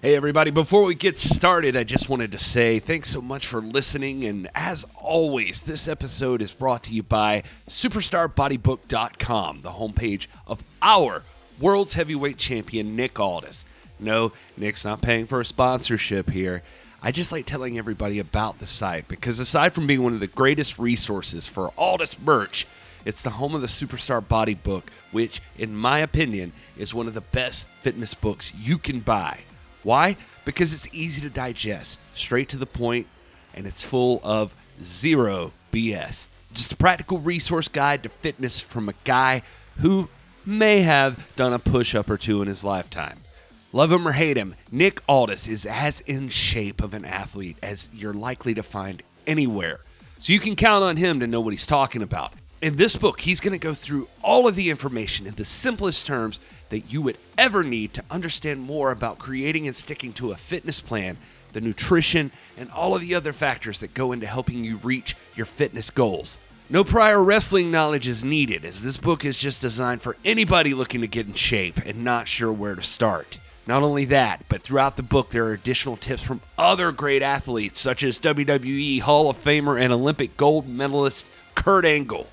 Hey, everybody, before we get started, I just wanted to say thanks so much for listening. And as always, this episode is brought to you by SuperstarBodyBook.com, the homepage of our world's heavyweight champion, Nick Aldis. No, Nick's not paying for a sponsorship here. I just like telling everybody about the site because aside from being one of the greatest resources for Aldis merch, it's the home of the Superstar Body Book, which, in my opinion, is one of the best fitness books you can buy. Why? Because it's easy to digest, straight to the point, and it's full of zero BS. Just a practical resource guide to fitness from a guy who may have done a push up or two in his lifetime. Love him or hate him, Nick Aldis is as in shape of an athlete as you're likely to find anywhere. So you can count on him to know what he's talking about. In this book, he's going to go through all of the information in the simplest terms that you would ever need to understand more about creating and sticking to a fitness plan, the nutrition, and all of the other factors that go into helping you reach your fitness goals. No prior wrestling knowledge is needed, as this book is just designed for anybody looking to get in shape and not sure where to start. Not only that, but throughout the book, there are additional tips from other great athletes, such as WWE Hall of Famer and Olympic gold medalist Kurt Angle.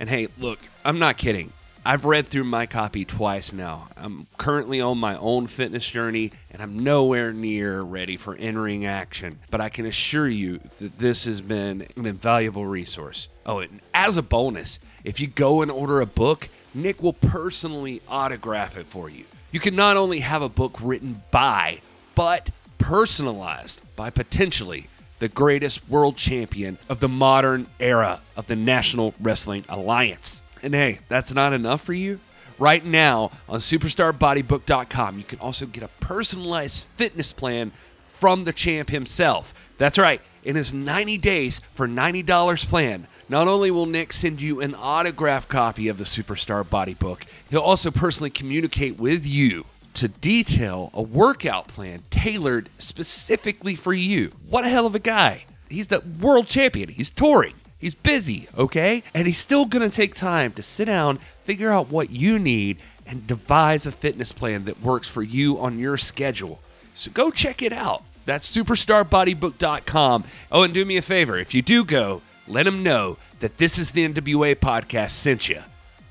And hey, look, I'm not kidding. I've read through my copy twice now. I'm currently on my own fitness journey and I'm nowhere near ready for entering action. But I can assure you that this has been an invaluable resource. Oh, and as a bonus, if you go and order a book, Nick will personally autograph it for you. You can not only have a book written by, but personalized by potentially the greatest world champion of the modern era of the National Wrestling Alliance. And hey, that's not enough for you? Right now on superstarbodybook.com, you can also get a personalized fitness plan from the champ himself. That's right. In his 90 days for $90 plan, not only will Nick send you an autographed copy of the Superstar Body Book, he'll also personally communicate with you to detail a workout plan tailored specifically for you. What a hell of a guy! He's the world champion. He's touring. He's busy, okay? And he's still to take time to sit down, figure out what you need, and devise a fitness plan that works for you on your schedule. So go check it out. That's superstarbodybook.com. Oh, and do me a favor if you do go, let him know that this is the NWA podcast sent you.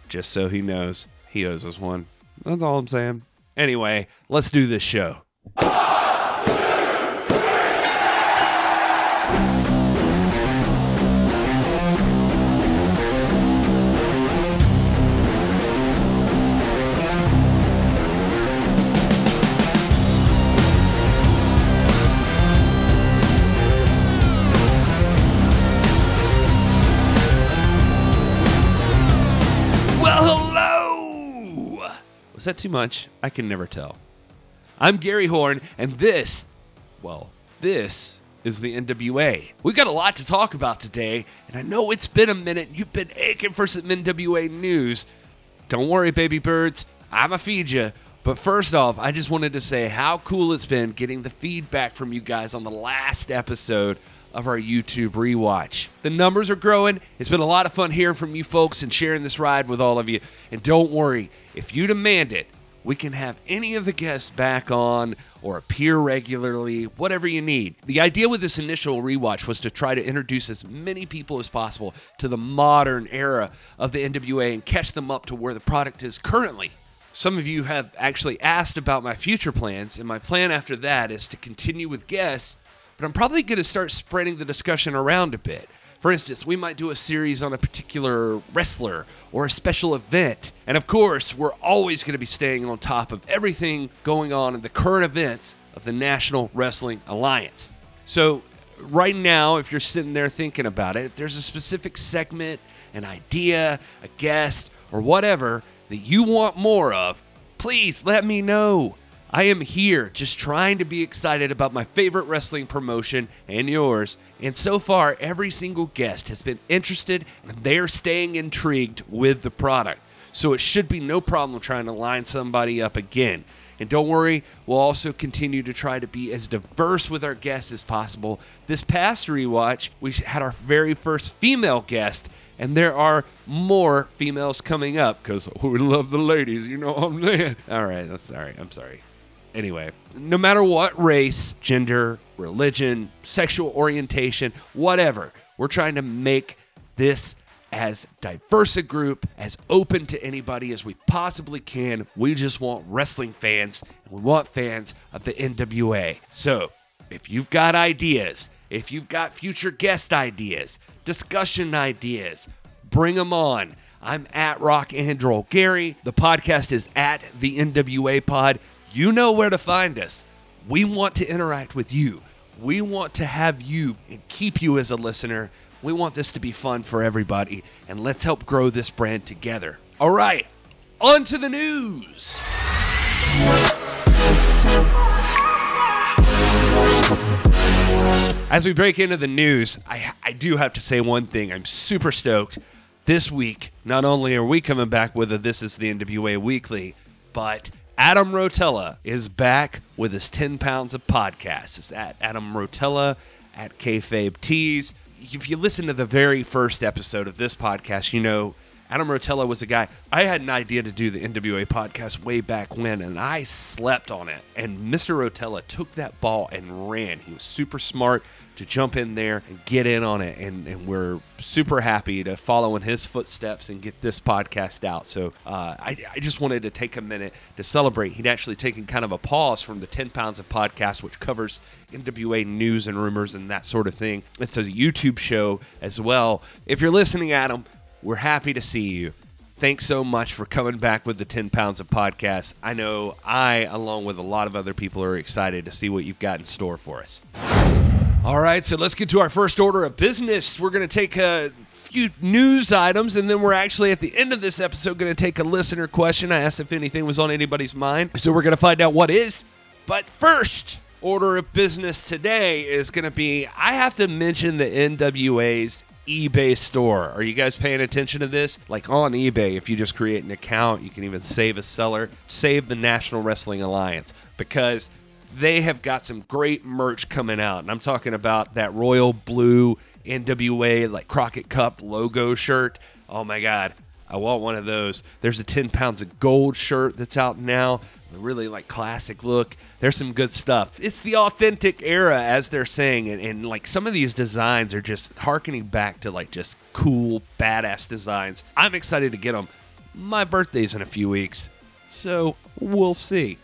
Just so he knows he owes us one. That's all I'm saying. Anyway, let's do this show. That too much? I can never tell. I'm Gary Horn, and this, well, this is the NWA. We've got a lot to talk about today, and I know it's been a minute. You've been aching for some NWA news. Don't worry, baby birds. I'ma feed you. But first off, I just wanted to say how cool it's been getting the feedback from you guys on the last episode of our YouTube rewatch. The numbers are growing. It's been a lot of fun hearing from you folks and sharing this ride with all of you. And don't worry, if you demand it, we can have any of the guests back on or appear regularly, whatever you need. The idea with this initial rewatch was to try to introduce as many people as possible to the modern era of the NWA and catch them up to where the product is currently. Some of you have actually asked about my future plans, and my plan after that is to continue with guests, but I'm probably going to start spreading the discussion around a bit. For instance, we might do a series on a particular wrestler or a special event. And of course, we're always going to be staying on top of everything going on in the current events of the National Wrestling Alliance. So, right now, if you're sitting there thinking about it, if there's a specific segment, an idea, a guest, or whatever that you want more of, please let me know. I am here just trying to be excited about my favorite wrestling promotion and yours. And so far, every single guest has been interested and they're staying intrigued with the product. So it should be no problem trying to line somebody up again. And don't worry, we'll also continue to try to be as diverse with our guests as possible. This past rewatch, we had our very first female guest, and there are more females coming up because we love the ladies. You know what I'm saying? All right, I'm sorry. I'm sorry. Anyway, no matter what race, gender, religion, sexual orientation, whatever, we're trying to make this as diverse a group, as open to anybody as we possibly can. We just want wrestling fans and we want fans of the NWA. So, if you've got ideas, if you've got future guest ideas, discussion ideas, bring them on. I'm at Rock Androl Gary. The podcast is at the NWA Pod. You know where to find us. We want to interact with you. We want to have you and keep you as a listener. We want this to be fun for everybody, and let's help grow this brand together. All right, on to the news. As we break into the news, I, I do have to say one thing. I'm super stoked. This week, not only are we coming back with a This is the NWA Weekly, but Adam Rotella is back with his 10 pounds of podcasts. It's at Adam Rotella at Kayfabe Tees. If you listen to the very first episode of this podcast, you know Adam Rotella was a guy. I had an idea to do the NWA podcast way back when, and I slept on it. And Mr. Rotella took that ball and ran. He was super smart to jump in there and get in on it. And, and we're super happy to follow in his footsteps and get this podcast out. So uh, I, I just wanted to take a minute to celebrate. He'd actually taken kind of a pause from the 10 Pounds of Podcast, which covers NWA news and rumors and that sort of thing. It's a YouTube show as well. If you're listening, Adam, we're happy to see you. Thanks so much for coming back with the 10 Pounds of Podcast. I know I, along with a lot of other people, are excited to see what you've got in store for us. All right, so let's get to our first order of business. We're going to take a few news items, and then we're actually at the end of this episode going to take a listener question. I asked if anything was on anybody's mind, so we're going to find out what is. But first, order of business today is going to be I have to mention the NWA's eBay store. Are you guys paying attention to this? Like on eBay, if you just create an account, you can even save a seller, save the National Wrestling Alliance because they have got some great merch coming out. And I'm talking about that royal blue NWA like Crockett Cup logo shirt. Oh my God. I want one of those. There's a 10 pounds of gold shirt that's out now. A really like classic look. There's some good stuff. It's the authentic era, as they're saying, and, and like some of these designs are just harkening back to like just cool, badass designs. I'm excited to get them. My birthday's in a few weeks, so we'll see.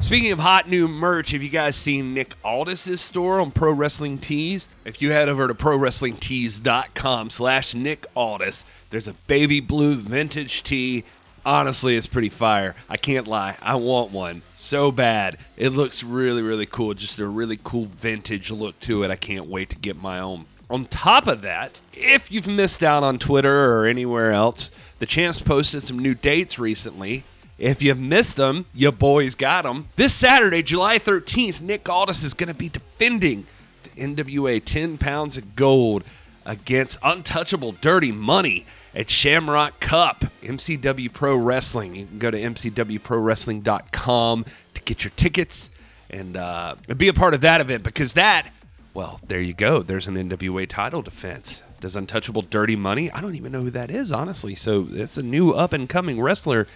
Speaking of hot new merch, have you guys seen Nick Aldis's store on Pro Wrestling Tees? If you head over to ProWrestlingTees.com slash Nick Aldis, there's a baby blue vintage tee. Honestly, it's pretty fire. I can't lie. I want one so bad. It looks really, really cool. Just a really cool vintage look to it. I can't wait to get my own. On top of that, if you've missed out on Twitter or anywhere else, the Champs posted some new dates recently. If you've missed them, your boys got them. This Saturday, July 13th, Nick Aldis is going to be defending the NWA 10 pounds of gold against Untouchable Dirty Money at Shamrock Cup, MCW Pro Wrestling. You can go to MCWProWrestling.com to get your tickets and uh, be a part of that event because that, well, there you go. There's an NWA title defense. Does Untouchable Dirty Money? I don't even know who that is, honestly. So it's a new up and coming wrestler.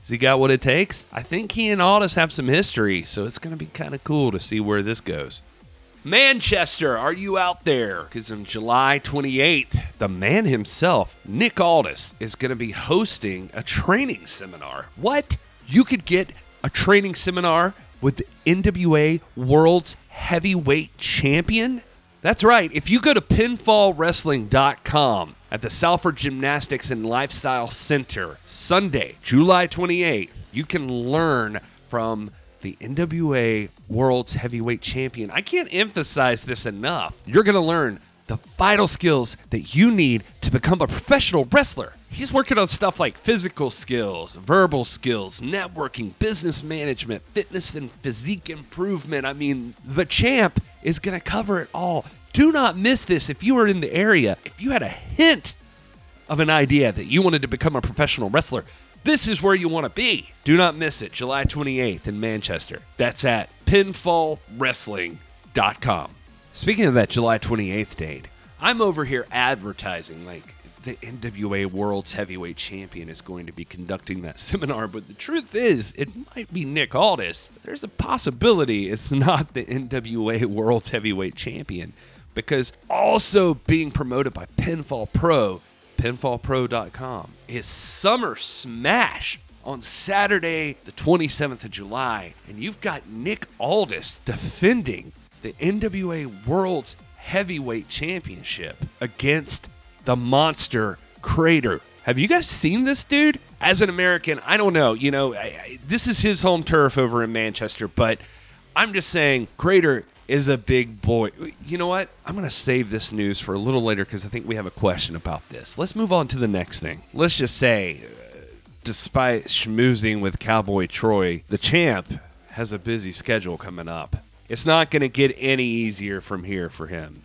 Has he got what it takes? I think he and Aldis have some history, so it's going to be kind of cool to see where this goes. Manchester, are you out there? Because on July 28th, the man himself, Nick Aldis, is going to be hosting a training seminar. What? You could get a training seminar with the NWA World's Heavyweight Champion? That's right. If you go to pinfallwrestling.com at the Salford Gymnastics and Lifestyle Center, Sunday, July 28th, you can learn from the NWA World's Heavyweight Champion. I can't emphasize this enough. You're going to learn the vital skills that you need to become a professional wrestler. He's working on stuff like physical skills, verbal skills, networking, business management, fitness and physique improvement. I mean, the champ is going to cover it all. Do not miss this if you are in the area. If you had a hint of an idea that you wanted to become a professional wrestler, this is where you want to be. Do not miss it, July 28th in Manchester. That's at pinfallwrestling.com. Speaking of that July 28th date, I'm over here advertising like the NWA World's Heavyweight Champion is going to be conducting that seminar, but the truth is, it might be Nick Aldis. There's a possibility it's not the NWA World's Heavyweight Champion because also being promoted by Pinfall Pro, pinfallpro.com, is Summer Smash on Saturday, the 27th of July, and you've got Nick Aldis defending the NWA World's Heavyweight Championship against the monster Crater. Have you guys seen this dude? As an American, I don't know. You know, I, I, this is his home turf over in Manchester, but I'm just saying, Crater is a big boy. You know what? I'm going to save this news for a little later because I think we have a question about this. Let's move on to the next thing. Let's just say, uh, despite schmoozing with Cowboy Troy, the champ has a busy schedule coming up. It's not going to get any easier from here for him.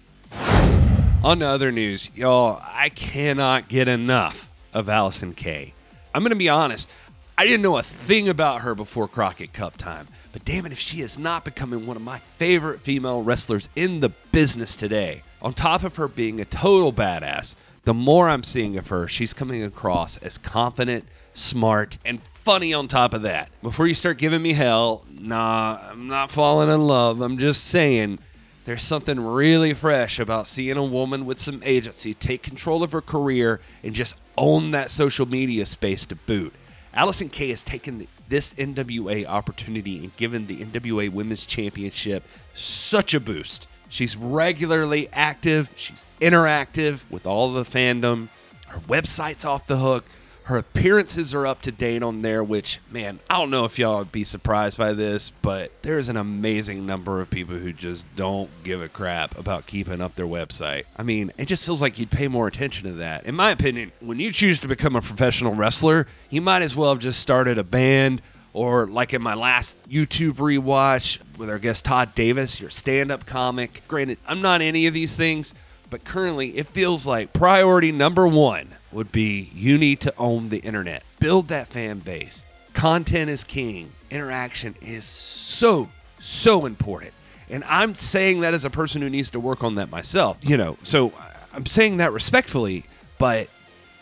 On other news, y'all, I cannot get enough of Allysin Kay. I'm going to be honest, I didn't know a thing about her before Crockett Cup time, but damn it if she is not becoming one of my favorite female wrestlers in the business today. On top of her being a total badass, the more I'm seeing of her, she's coming across as confident, smart, and funny on top of that. Before you start giving me hell, nah, I'm not falling in love. I'm just saying there's something really fresh about seeing a woman with some agency take control of her career and just own that social media space to boot. Allysin Kay has taken this NWA opportunity and given the NWA Women's Championship such a boost. She's regularly active, she's interactive with all the fandom. Her website's off the hook. Her appearances are up to date on there, which, man, I don't know if y'all would be surprised by this, but there's an amazing number of people who just don't give a crap about keeping up their website. I mean, it just feels like you'd pay more attention to that. In my opinion, when you choose to become a professional wrestler, you might as well have just started a band or like in my last YouTube rewatch with our guest Todd Davis, your stand up comic. Granted, I'm not any of these things, but currently it feels like priority number one would be you need to own the internet, build that fan base. Content is king, interaction is so, so important. And I'm saying that as a person who needs to work on that myself, you know, so I'm saying that respectfully, but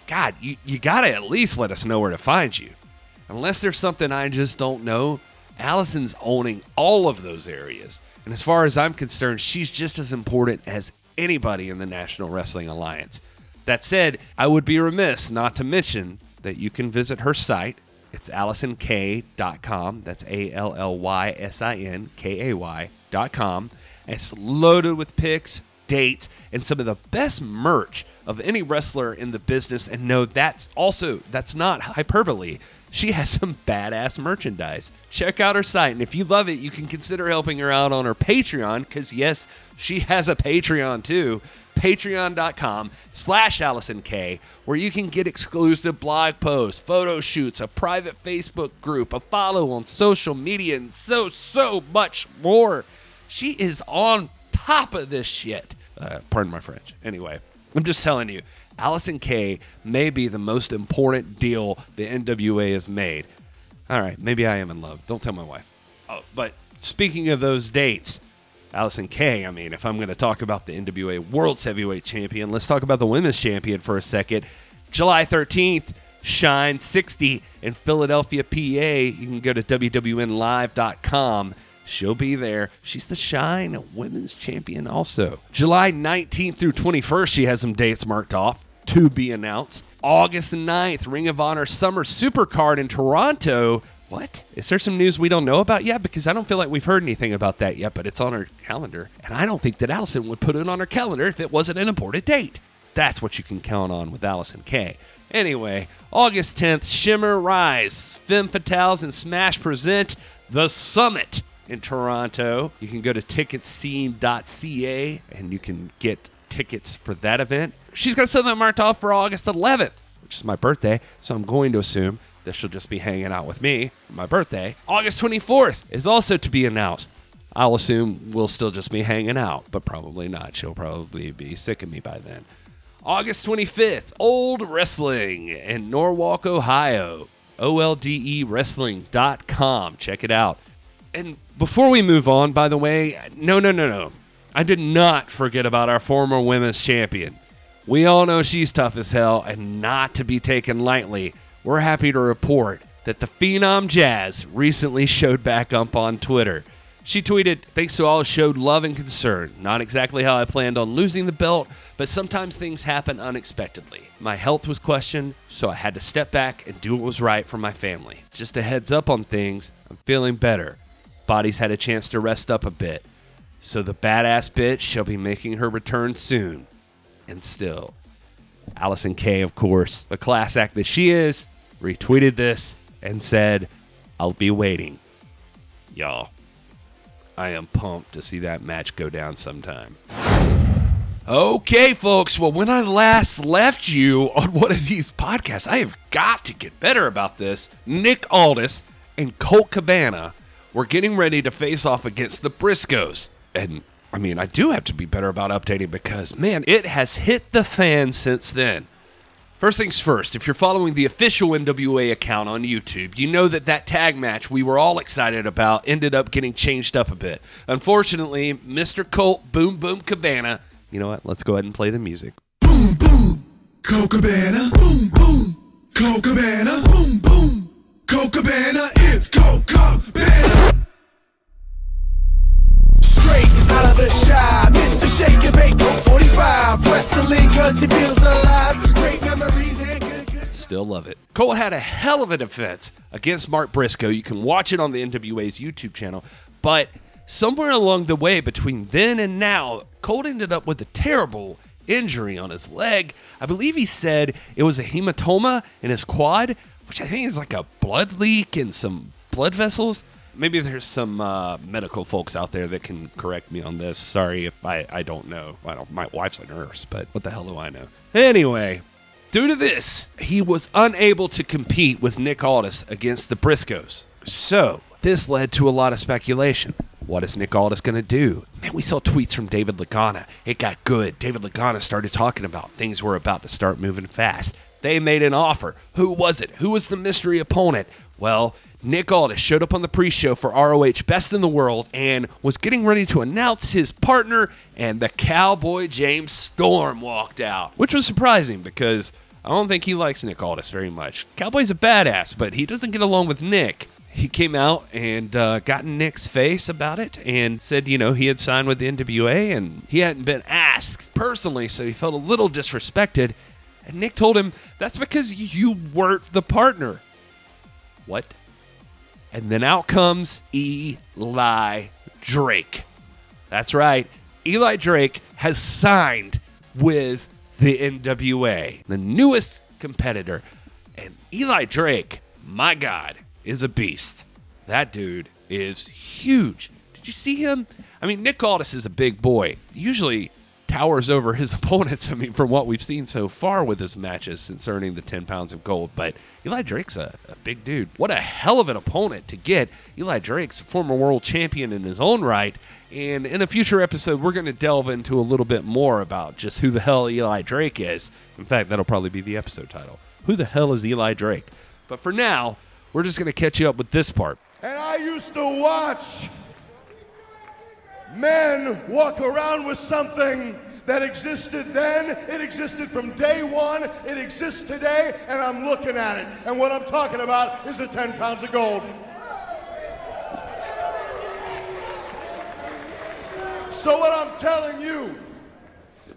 God, you, you got to at least let us know where to find you. Unless there's something I just don't know, Allysin's owning all of those areas. And as far as I'm concerned, she's just as important as anybody in the National Wrestling Alliance. That said, I would be remiss not to mention that you can visit her site. It's AllysinKay.com. That's A L L Y S I N K A Y.com. It's loaded with pics, dates, and some of the best merch of any wrestler in the business. And no, that's also that's not hyperbole. She has some badass merchandise. Check out her site, and if you love it, you can consider helping her out on her Patreon, because yes, she has a Patreon too patreon.com slash Allysin Kay, where you can get exclusive blog posts, photo shoots, a private Facebook group, a follow on social media, and so, so much more. She is on top of this shit. Uh, pardon my French. Anyway, I'm just telling you, Allysin Kay may be the most important deal the NWA has made. All right, maybe I am in love. Don't tell my wife. Oh, but speaking of those dates, Allysin Kay. I mean, if I'm going to talk about the NWA World's Heavyweight Champion, let's talk about the Women's Champion for a second. July 13th, Shine 60 in Philadelphia, PA. You can go to WWNLive.com. She'll be there. She's the Shine Women's Champion also. July 19th through 21st, she has some dates marked off to be announced. August 9th, Ring of Honor Summer Supercard in Toronto. What? Is there some news we don't know about yet? Because I don't feel like we've heard anything about that yet, but it's on her calendar. And I don't think that Allysin would put it on her calendar if it wasn't an important date. That's what you can count on with Allysin Kay. Anyway, August 10th, Shimmer Rise, Femme Fatales, and Smash present The Summit in Toronto. You can go to ticketscene.ca and you can get tickets for that event. She's got something marked off for August 11th, which is my birthday, so I'm going to assume that she'll just be hanging out with me my birthday. August 24th is also to be announced. I'll assume we'll still just be hanging out, but probably not. She'll probably be sick of me by then. August 25th, OLDE Wrestling in Norwalk, Ohio. OLDEWrestling.com. Check it out. And before we move on, by the way, no, no, no, no. I did not forget about our former women's champion. We all know she's tough as hell and not to be taken lightly. We're happy to report that the Phenom Jazz recently showed back up on Twitter. She tweeted, Thanks to all showed love and concern. Not exactly how I planned on losing the belt, but sometimes things happen unexpectedly. My health was questioned, so I had to step back and do what was right for my family. Just a heads up on things, I'm feeling better. Body's had a chance to rest up a bit. So the badass bitch shall be making her return soon. And still, Allysin Kay, of course, the class act that she is, retweeted this and said, I'll be waiting. Y'all. I am pumped to see that match go down sometime. Okay, folks. Well, when I last left you on one of these podcasts, I have got to get better about this. Nick Aldis and Colt Cabana were getting ready to face off against the Briscoes. And I mean, I do have to be better about updating because, man, it has hit the fan since then. First things first, if you're following the official NWA account on YouTube, you know that that tag match we were all excited about ended up getting changed up a bit. Unfortunately, Mr. Colt Boom Boom Cabana, you know what? Let's go ahead and play the music. Boom boom, Colt Cabana. Boom boom, Colt Cabana. Boom boom, Colt Cabana. It's Colt Cabana. Straight out of the Chi, Mr. Shake and Bake, 45. Wrestling cause it feels alive. Great memories and good, good. Still love it. Colt had a hell of a defense against Mark Briscoe. You can watch it on the NWA's YouTube channel. But somewhere along the way between then and now, Colt ended up with a terrible injury on his leg. I believe he said it was a hematoma in his quad, which I think is like a blood leak and some blood vessels. Maybe there's some uh, medical folks out there that can correct me on this. Sorry if I, I don't know. I don't, my wife's a nurse, but what the hell do I know? Anyway, Due to this, he was unable to compete with Nick Aldis against the Briscoes. So, this led to a lot of speculation. What is Nick Aldis going to do? Man, we saw tweets from David Lagana. It got good. David Lagana started talking about things were about to start moving fast. They made an offer. Who was it? Who was the mystery opponent? Well, Nick Aldis showed up on the pre show for ROH Best in the World and was getting ready to announce his partner, and the cowboy James Storm walked out, which was surprising because I don't think he likes Nick Aldis very much. Cowboy's a badass, but he doesn't get along with Nick. He came out and uh, got in Nick's face about it and said, you know, he had signed with the NWA and he hadn't been asked personally, so he felt a little disrespected. And Nick told him, that's because you weren't the partner. What? And then out comes Eli Drake. That's right. Eli Drake has signed with the NWA, the newest competitor. And Eli Drake, my God, is a beast. That dude is huge. Did you see him? I mean, Nick Aldis is a big boy. Usually towers over his opponents. I mean, from what we've seen so far with his matches since earning the 10 pounds of gold. But Eli Drake's a, a big dude. What a hell of an opponent to get. Eli Drake's a former world champion in his own right. And in a future episode, we're going to delve into a little bit more about just who the hell Eli Drake is. In fact, that'll probably be the episode title. Who the hell is Eli Drake? But for now, we're just going to catch you up with this part. And I used to watch men walk around with something that existed then, it existed from day one, it exists today, and I'm looking at it. And what I'm talking about is the 10 pounds of gold. So, what I'm telling you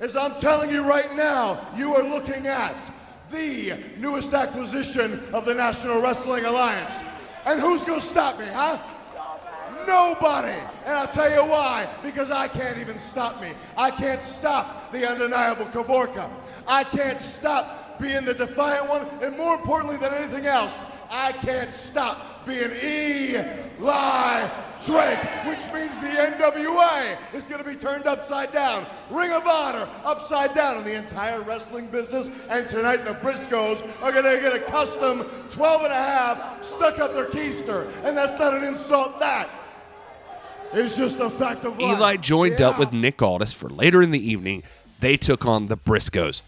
is, I'm telling you right now, you are looking at the newest acquisition of the National Wrestling Alliance. And who's gonna stop me, huh? Nobody. And I'll tell you why. Because I can't even stop me. I can't stop the undeniable Kavorka. I can't stop being the defiant one. And more importantly than anything else, I can't stop being Eli Drake, which means the NWA is going to be turned upside down. Ring of Honor upside down in the entire wrestling business. And tonight the Briscoes are going to get a custom 12 and a half stuck up their keister. And that's not an insult, that is just a fact of life. Eli joined up with Nick Aldis for later in the evening. They took on the Briscoes.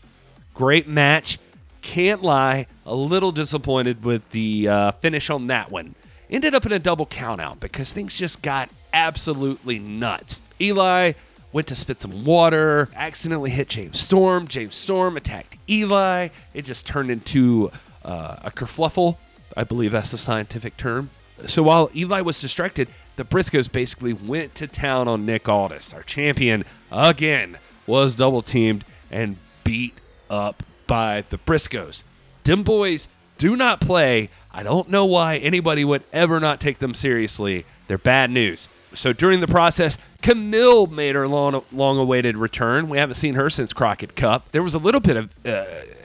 Great match. Can't lie. A little disappointed with the uh, finish on that one. Ended up in a double countout because things just got absolutely nuts. Eli went to spit some water, accidentally hit James Storm. James Storm attacked Eli. It just turned into uh, a kerfluffle. I believe that's the scientific term. So while Eli was distracted, the Briscoes basically went to town on Nick Aldis. Our champion, again, was double teamed and beat up by the Briscoes. Them boys do not play. I don't know why anybody would ever not take them seriously. They're bad news. So during the process, Camille made her long, long-awaited return. We haven't seen her since Crockett Cup. There was a little bit of uh,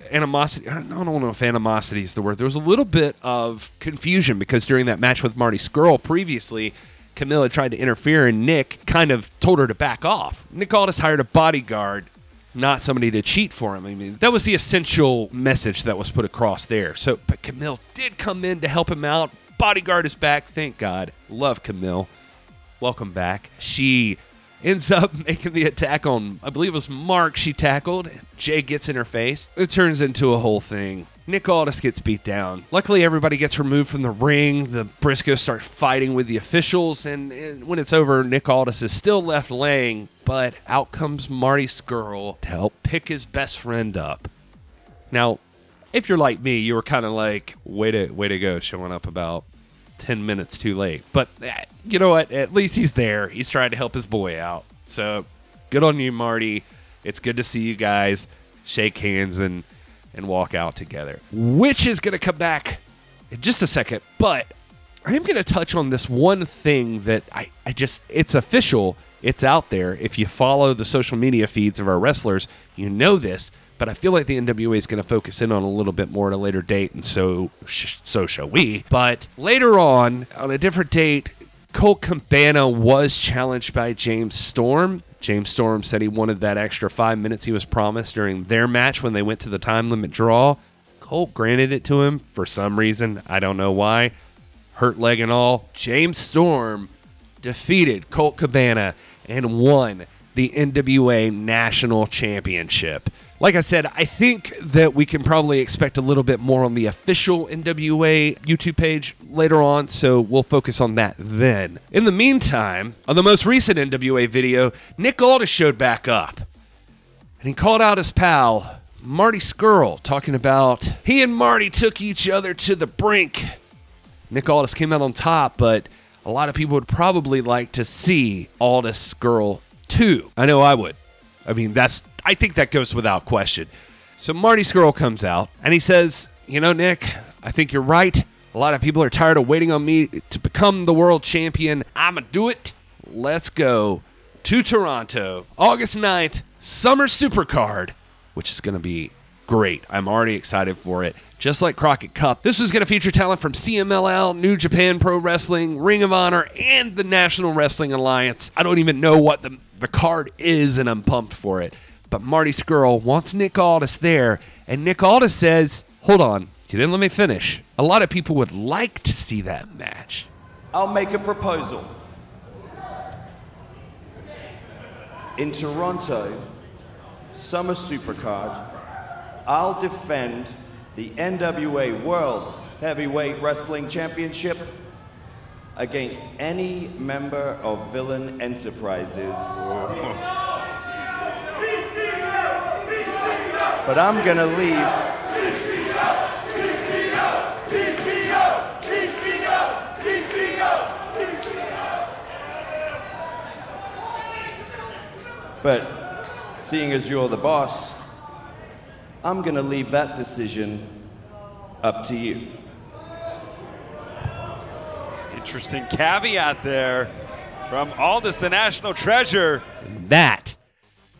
animosity. I don't know if animosity is the word. There was a little bit of confusion because during that match with Marty Scurll previously, Camille had tried to interfere, and Nick kind of told her to back off. Nick Aldis hired a bodyguard, not somebody to cheat for him. I mean, that was the essential message that was put across there. So, but Camille did come in to help him out. Bodyguard is back, thank God. Love Camille. Welcome back. She ends up making the attack on, I believe it was Mark she tackled. Jay gets in her face. It turns into a whole thing. Nick Aldis gets beat down. Luckily, everybody gets removed from the ring. The Briscoes start fighting with the officials, and, and when it's over, Nick Aldis is still left laying, but out comes Marty Scurll to help pick his best friend up. Now, if you're like me, you were kind of like, way to, way to go, showing up about 10 minutes too late. But eh, you know what? At least he's there. He's trying to help his boy out. So good on you, Marty. It's good to see you guys shake hands and and walk out together. Which is going to come back in just a second, but I am going to touch on this one thing that I, I just, it's official, it's out there. If you follow the social media feeds of our wrestlers, you know this, but I feel like the NWA is going to focus in on a little bit more at a later date, and so, sh- so shall we. But later on, on a different date, Colt Cabana was challenged by James Storm. James Storm said he wanted that extra five minutes he was promised during their match when they went to the time limit draw. Colt granted it to him for some reason. I don't know why. Hurt leg and all. James Storm defeated Colt Cabana and won the NWA National Championship. Like I said, I think that we can probably expect a little bit more on the official NWA YouTube page later on, so we'll focus on that then. In the meantime, on the most recent NWA video, Nick Aldis showed back up. And he called out his pal, Marty Scurll, talking about he and Marty took each other to the brink. Nick Aldis came out on top, but a lot of people would probably like to see Aldis Scurll too. I know I would. I mean, that's I think that goes without question. So Marty Scurll comes out and he says, "You know, Nick, I think you're right. A lot of people are tired of waiting on me to become the world champion. I'ma do it. Let's go to Toronto, August 9th, Summer Supercard, which is going to be great. I'm already excited for it. Just like Crockett Cup, this is going to feature talent from CMLL, New Japan Pro Wrestling, Ring of Honor, and the National Wrestling Alliance. I don't even know what the, the card is, and I'm pumped for it. But Marty Scurll wants Nick Aldis there, and Nick Aldis says, Hold on, you didn't let me finish. A lot of people would like to see that match. I'll make a proposal. In Toronto, Summer Supercard, I'll defend the NWA World's Heavyweight Wrestling Championship against any member of Villain Enterprises. But I'm gonna leave. But seeing as you're the boss, I'm gonna leave that decision up to you. Interesting caveat there from Aldis, the national treasure. that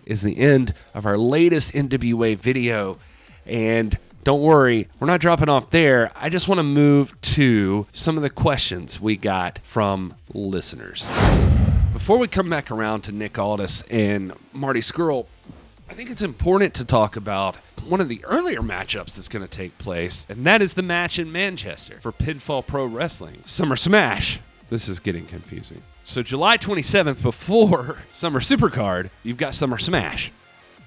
is the end of our latest NWA video. And don't worry, we're not dropping off there. I just want to move to some of the questions we got from listeners. Before we come back around to Nick Aldis and Marty Scurll, I think it's important to talk about one of the earlier matchups that's going to take place, and that is the match in Manchester for Pinfall Pro Wrestling. Summer Smash. This is getting confusing. So, July 27th, before Summer Supercard, you've got Summer Smash.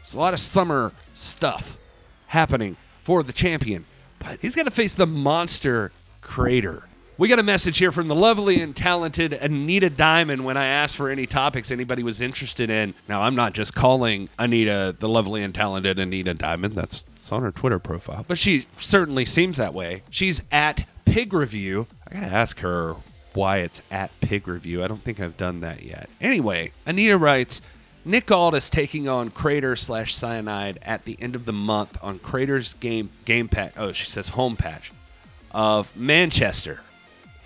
It's a lot of summer stuff happening for the champion, but he's going to face the monster Crater. We got a message here from the lovely and talented Anita Diamond when I asked for any topics anybody was interested in. Now, I'm not just calling Anita the lovely and talented Anita Diamond. That's on her Twitter profile, but she certainly seems that way. She's at Pig Review. I gotta ask her why it's at Pig Review. I don't think I've done that yet. Anyway, Anita writes. Nick Aldis taking on Crater slash Cyanide at the end of the month on Crater's game game patch. Oh, she says home patch of Manchester.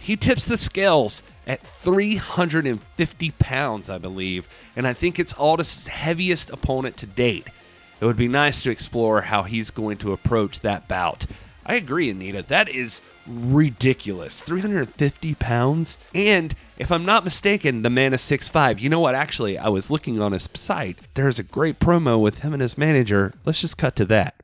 He tips the scales at 350 pounds, I believe, and I think it's Aldis' heaviest opponent to date. It would be nice to explore how he's going to approach that bout. I agree, Anita. That is ridiculous. 350 pounds? And if I'm not mistaken, the man is 6'5. You know what? Actually, I was looking on his site. There's a great promo with him and his manager. Let's just cut to that.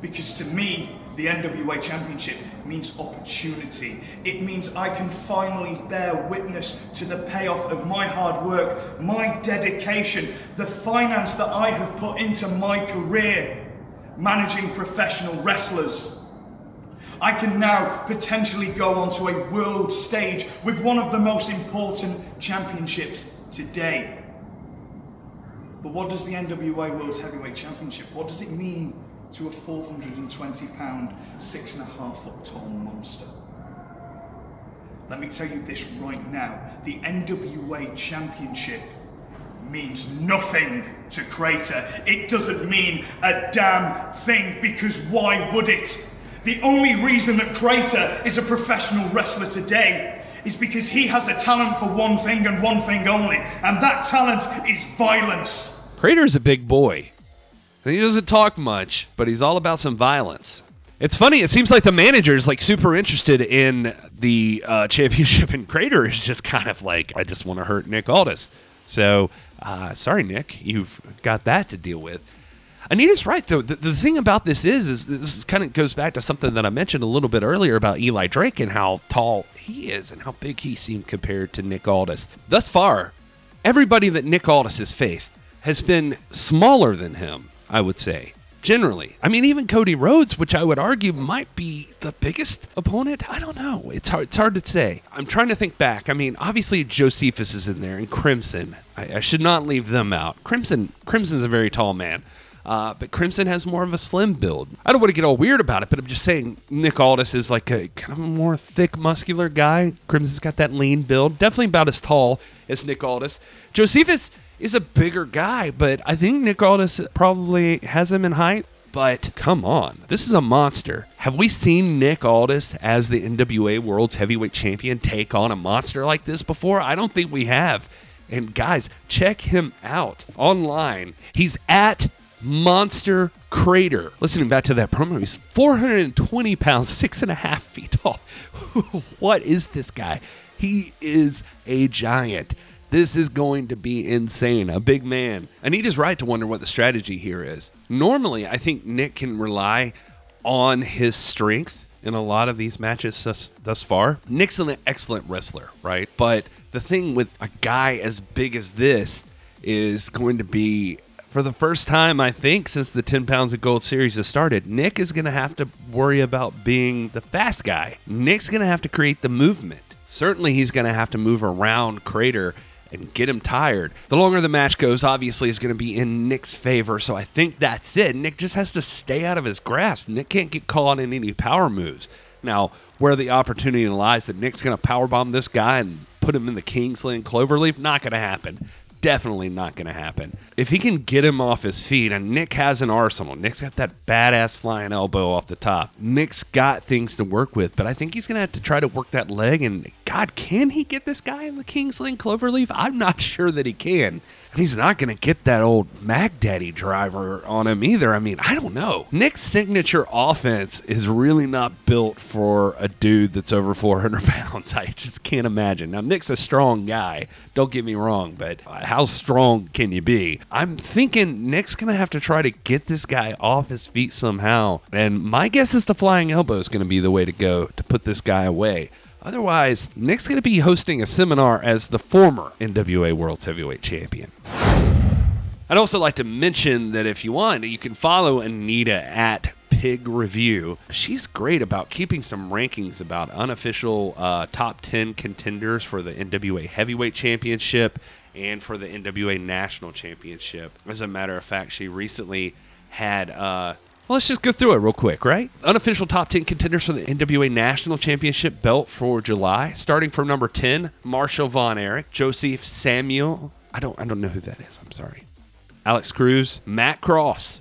Because to me, the NWA Championship means opportunity. It means I can finally bear witness to the payoff of my hard work, my dedication, the finance that I have put into my career managing professional wrestlers. I can now potentially go onto a world stage with one of the most important championships today. But what does the NWA World Heavyweight Championship, what does it mean to a 420 pound, six and a half foot tall monster? Let me tell you this right now. The NWA Championship means nothing to Crater. It doesn't mean a damn thing because why would it? The only reason that Crater is a professional wrestler today is because he has a talent for one thing and one thing only, and that talent is violence. Crater's a big boy. And he doesn't talk much, but he's all about some violence. It's funny. It seems like the manager is like super interested in the uh, championship, and Crater is just kind of like, I just want to hurt Nick Aldis. So, uh, sorry, Nick, you've got that to deal with. Anita's right though. The, the thing about this is, is this kind of goes back to something that I mentioned a little bit earlier about Eli Drake and how tall he is and how big he seemed compared to Nick Aldis. Thus far, everybody that Nick Aldis has faced has been smaller than him. I would say generally. I mean, even Cody Rhodes, which I would argue might be the biggest opponent. I don't know. It's hard. It's hard to say. I'm trying to think back. I mean, obviously Josephus is in there and Crimson. I, I should not leave them out. Crimson. Crimson's a very tall man. Uh, but Crimson has more of a slim build. I don't want to get all weird about it, but I'm just saying Nick Aldis is like a kind of a more thick, muscular guy. Crimson's got that lean build, definitely about as tall as Nick Aldis. Josephus is a bigger guy, but I think Nick Aldis probably has him in height. But come on, this is a monster. Have we seen Nick Aldis as the NWA World's Heavyweight Champion take on a monster like this before? I don't think we have. And guys, check him out online. He's at Monster Crater. Listening back to that promo, he's 420 pounds, six and a half feet tall. what is this guy? He is a giant. This is going to be insane. A big man. Anita's right to wonder what the strategy here is. Normally, I think Nick can rely on his strength in a lot of these matches thus, thus far. Nick's an excellent wrestler, right? But the thing with a guy as big as this is going to be for the first time, I think, since the 10 pounds of gold series has started, Nick is going to have to worry about being the fast guy. Nick's going to have to create the movement. Certainly, he's going to have to move around Crater and get him tired. The longer the match goes, obviously, is going to be in Nick's favor. So I think that's it. Nick just has to stay out of his grasp. Nick can't get caught in any power moves. Now, where the opportunity lies that Nick's going to powerbomb this guy and put him in the King's Lynn and Cloverleaf, not going to happen definitely not going to happen. If he can get him off his feet, and Nick has an arsenal, Nick's got that badass flying elbow off the top. Nick's got things to work with, but I think he's going to have to try to work that leg. And God, can he get this guy in the King's Lynn Cloverleaf? I'm not sure that he can. He's not going to get that old Mac Daddy driver on him either. I mean, I don't know. Nick's signature offense is really not built for a dude that's over 400 pounds. I just can't imagine. Now, Nick's a strong guy. Don't get me wrong, but how strong can you be? I'm thinking Nick's going to have to try to get this guy off his feet somehow. And my guess is the flying elbow is going to be the way to go to put this guy away. Otherwise, Nick's going to be hosting a seminar as the former NWA World Heavyweight Champion. I'd also like to mention that if you want, you can follow Anita at Pig Review. She's great about keeping some rankings about unofficial uh, top 10 contenders for the NWA Heavyweight Championship and for the NWA National Championship. As a matter of fact, she recently had. Uh, well, let's just go through it real quick, right? Unofficial top 10 contenders for the NWA National Championship belt for July. Starting from number 10, Marshall Von Erich, Joseph Samuel. I don't I don't know who that is. I'm sorry. Alex Cruz, Matt Cross,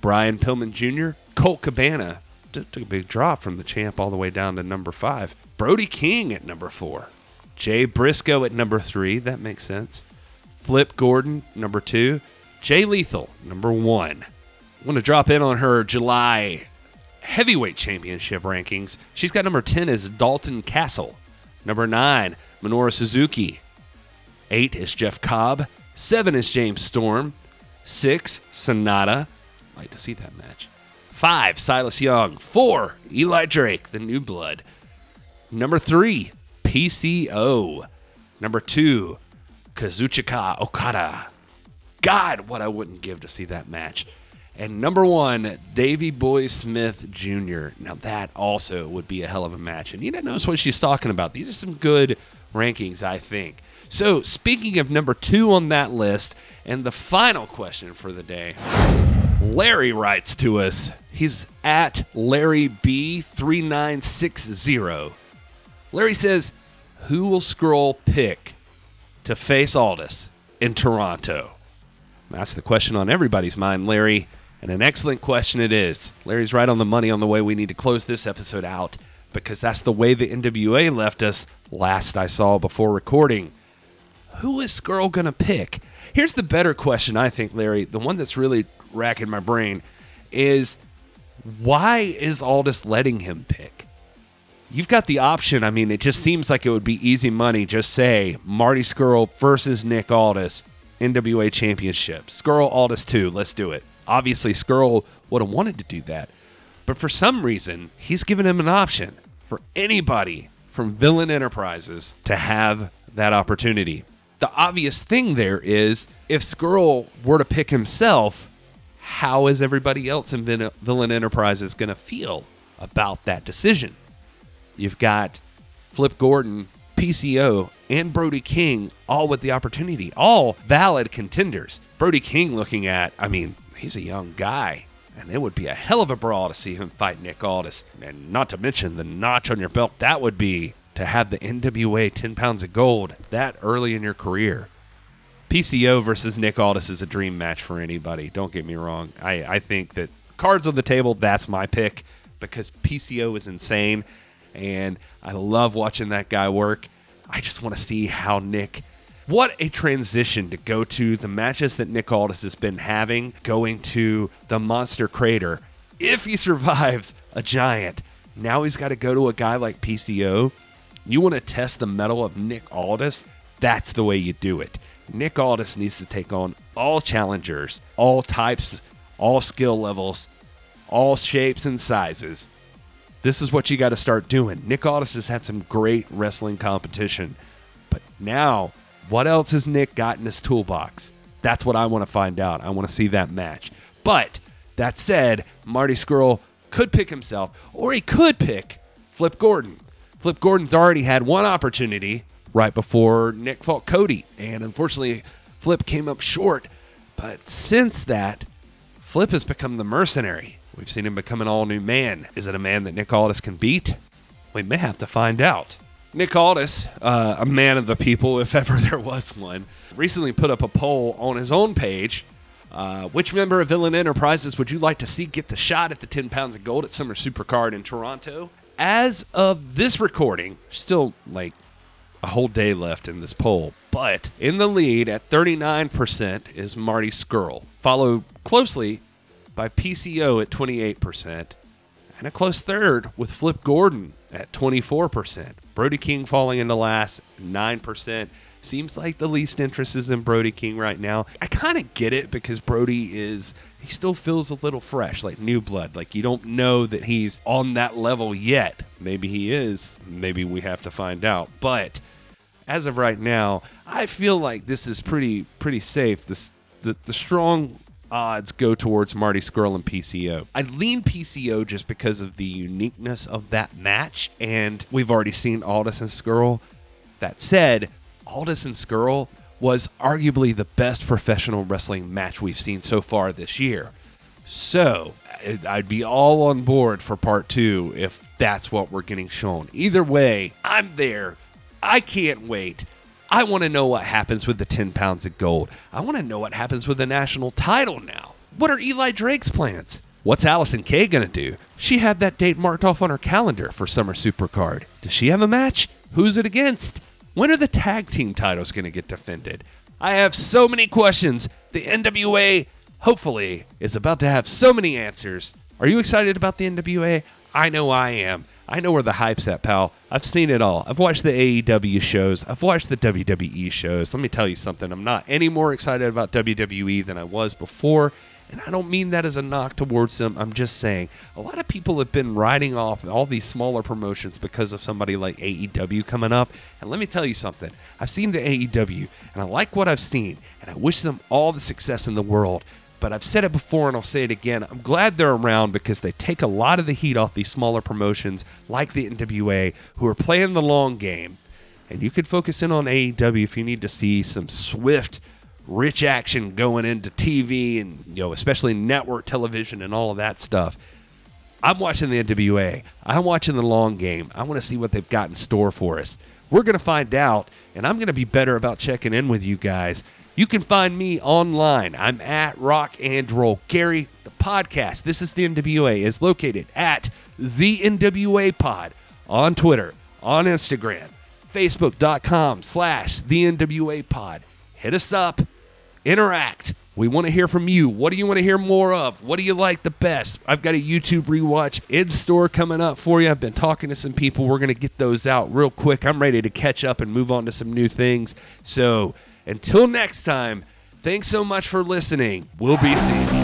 Brian Pillman Jr., Colt Cabana. T- took a big drop from the champ all the way down to number 5. Brody King at number 4. Jay Briscoe at number 3. That makes sense. Flip Gordon, number 2. Jay Lethal, number 1. Want to drop in on her July heavyweight championship rankings. She's got number 10 is Dalton Castle. Number 9, Minoru Suzuki. 8 is Jeff Cobb. 7 is James Storm. 6, Sonata. Like to see that match. 5, Silas Young. 4, Eli Drake, the new blood. Number 3, PCO. Number 2, Kazuchika Okada. God, what I wouldn't give to see that match. And number one, Davy Boy Smith Jr. Now that also would be a hell of a match. And Nina knows what she's talking about. These are some good rankings, I think. So speaking of number two on that list, and the final question for the day, Larry writes to us. He's at Larry B3960. Larry says, Who will Scurll pick to face Aldis in Toronto? That's the question on everybody's mind, Larry. And an excellent question it is. Larry's right on the money on the way we need to close this episode out because that's the way the NWA left us last I saw before recording. Who is Scurll going to pick? Here's the better question, I think, Larry. The one that's really racking my brain is why is Aldis letting him pick? You've got the option. I mean, it just seems like it would be easy money. Just say Marty Scurll versus Nick Aldis, NWA Championship. Scurll Aldis 2. Let's do it. Obviously, Scurll would have wanted to do that. But for some reason, he's given him an option for anybody from Villain Enterprises to have that opportunity. The obvious thing there is if Scurll were to pick himself, how is everybody else in Vin- Villain Enterprises going to feel about that decision? You've got Flip Gordon, PCO, and Brody King all with the opportunity, all valid contenders. Brody King looking at, I mean, he's a young guy. And it would be a hell of a brawl to see him fight Nick Aldis. And not to mention the notch on your belt that would be to have the NWA 10 pounds of gold that early in your career. PCO versus Nick Aldis is a dream match for anybody. Don't get me wrong. I, I think that cards on the table, that's my pick because PCO is insane. And I love watching that guy work. I just want to see how Nick what a transition to go to the matches that Nick Aldis has been having, going to the Monster Crater. If he survives a giant, now he's got to go to a guy like PCO. You want to test the mettle of Nick Aldis? That's the way you do it. Nick Aldis needs to take on all challengers, all types, all skill levels, all shapes and sizes. This is what you got to start doing. Nick Aldis has had some great wrestling competition, but now what else has Nick got in his toolbox? That's what I want to find out. I want to see that match. But that said, Marty Scurll could pick himself, or he could pick Flip Gordon. Flip Gordon's already had one opportunity right before Nick fought Cody, and unfortunately, Flip came up short. But since that, Flip has become the mercenary. We've seen him become an all new man. Is it a man that Nick Aldis can beat? We may have to find out. Nick Aldis, uh, a man of the people, if ever there was one, recently put up a poll on his own page. Uh, which member of Villain Enterprises would you like to see get the shot at the 10 pounds of gold at Summer Supercard in Toronto? As of this recording, still like a whole day left in this poll, but in the lead at 39% is Marty Scurll, followed closely by PCO at 28%, and a close third with Flip Gordon at 24%. Brody King falling into last, 9%. Seems like the least interest is in Brody King right now. I kind of get it because Brody is, he still feels a little fresh, like new blood. Like you don't know that he's on that level yet. Maybe he is. Maybe we have to find out. But as of right now, I feel like this is pretty pretty safe. This the, the strong odds go towards Marty Scurll and PCO. I lean PCO just because of the uniqueness of that match, and we've already seen Aldis and Scurll. That said, Aldis and Scurll was arguably the best professional wrestling match we've seen so far this year. So I'd be all on board for part two if that's what we're getting shown. Either way, I'm there. I can't wait. I want to know what happens with the 10 pounds of gold. I want to know what happens with the national title now. What are Eli Drake's plans? What's Allysin Kay going to do? She had that date marked off on her calendar for Summer Supercard. Does she have a match? Who's it against? When are the tag team titles going to get defended? I have so many questions. The NWA, hopefully, is about to have so many answers. Are you excited about the NWA? I know I am. I know where the hype's at, pal. I've seen it all. I've watched the AEW shows. I've watched the WWE shows. Let me tell you something. I'm not any more excited about WWE than I was before. And I don't mean that as a knock towards them. I'm just saying a lot of people have been riding off all these smaller promotions because of somebody like AEW coming up. And let me tell you something. I've seen the AEW and I like what I've seen. And I wish them all the success in the world. But I've said it before and I'll say it again. I'm glad they're around because they take a lot of the heat off these smaller promotions like the NWA who are playing the long game. And you could focus in on AEW if you need to see some swift, rich action going into TV and you know, especially network television and all of that stuff. I'm watching the NWA. I'm watching the long game. I want to see what they've got in store for us. We're going to find out, and I'm going to be better about checking in with you guys. You can find me online. I'm at Rock and Roll. Gary, the podcast, This is the NWA, is located at the NWA Pod on Twitter, on Instagram, Facebook.com slash the NWA Pod. Hit us up, interact. We want to hear from you. What do you want to hear more of? What do you like the best? I've got a YouTube rewatch in store coming up for you. I've been talking to some people. We're going to get those out real quick. I'm ready to catch up and move on to some new things. So until next time, thanks so much for listening. We'll be seeing.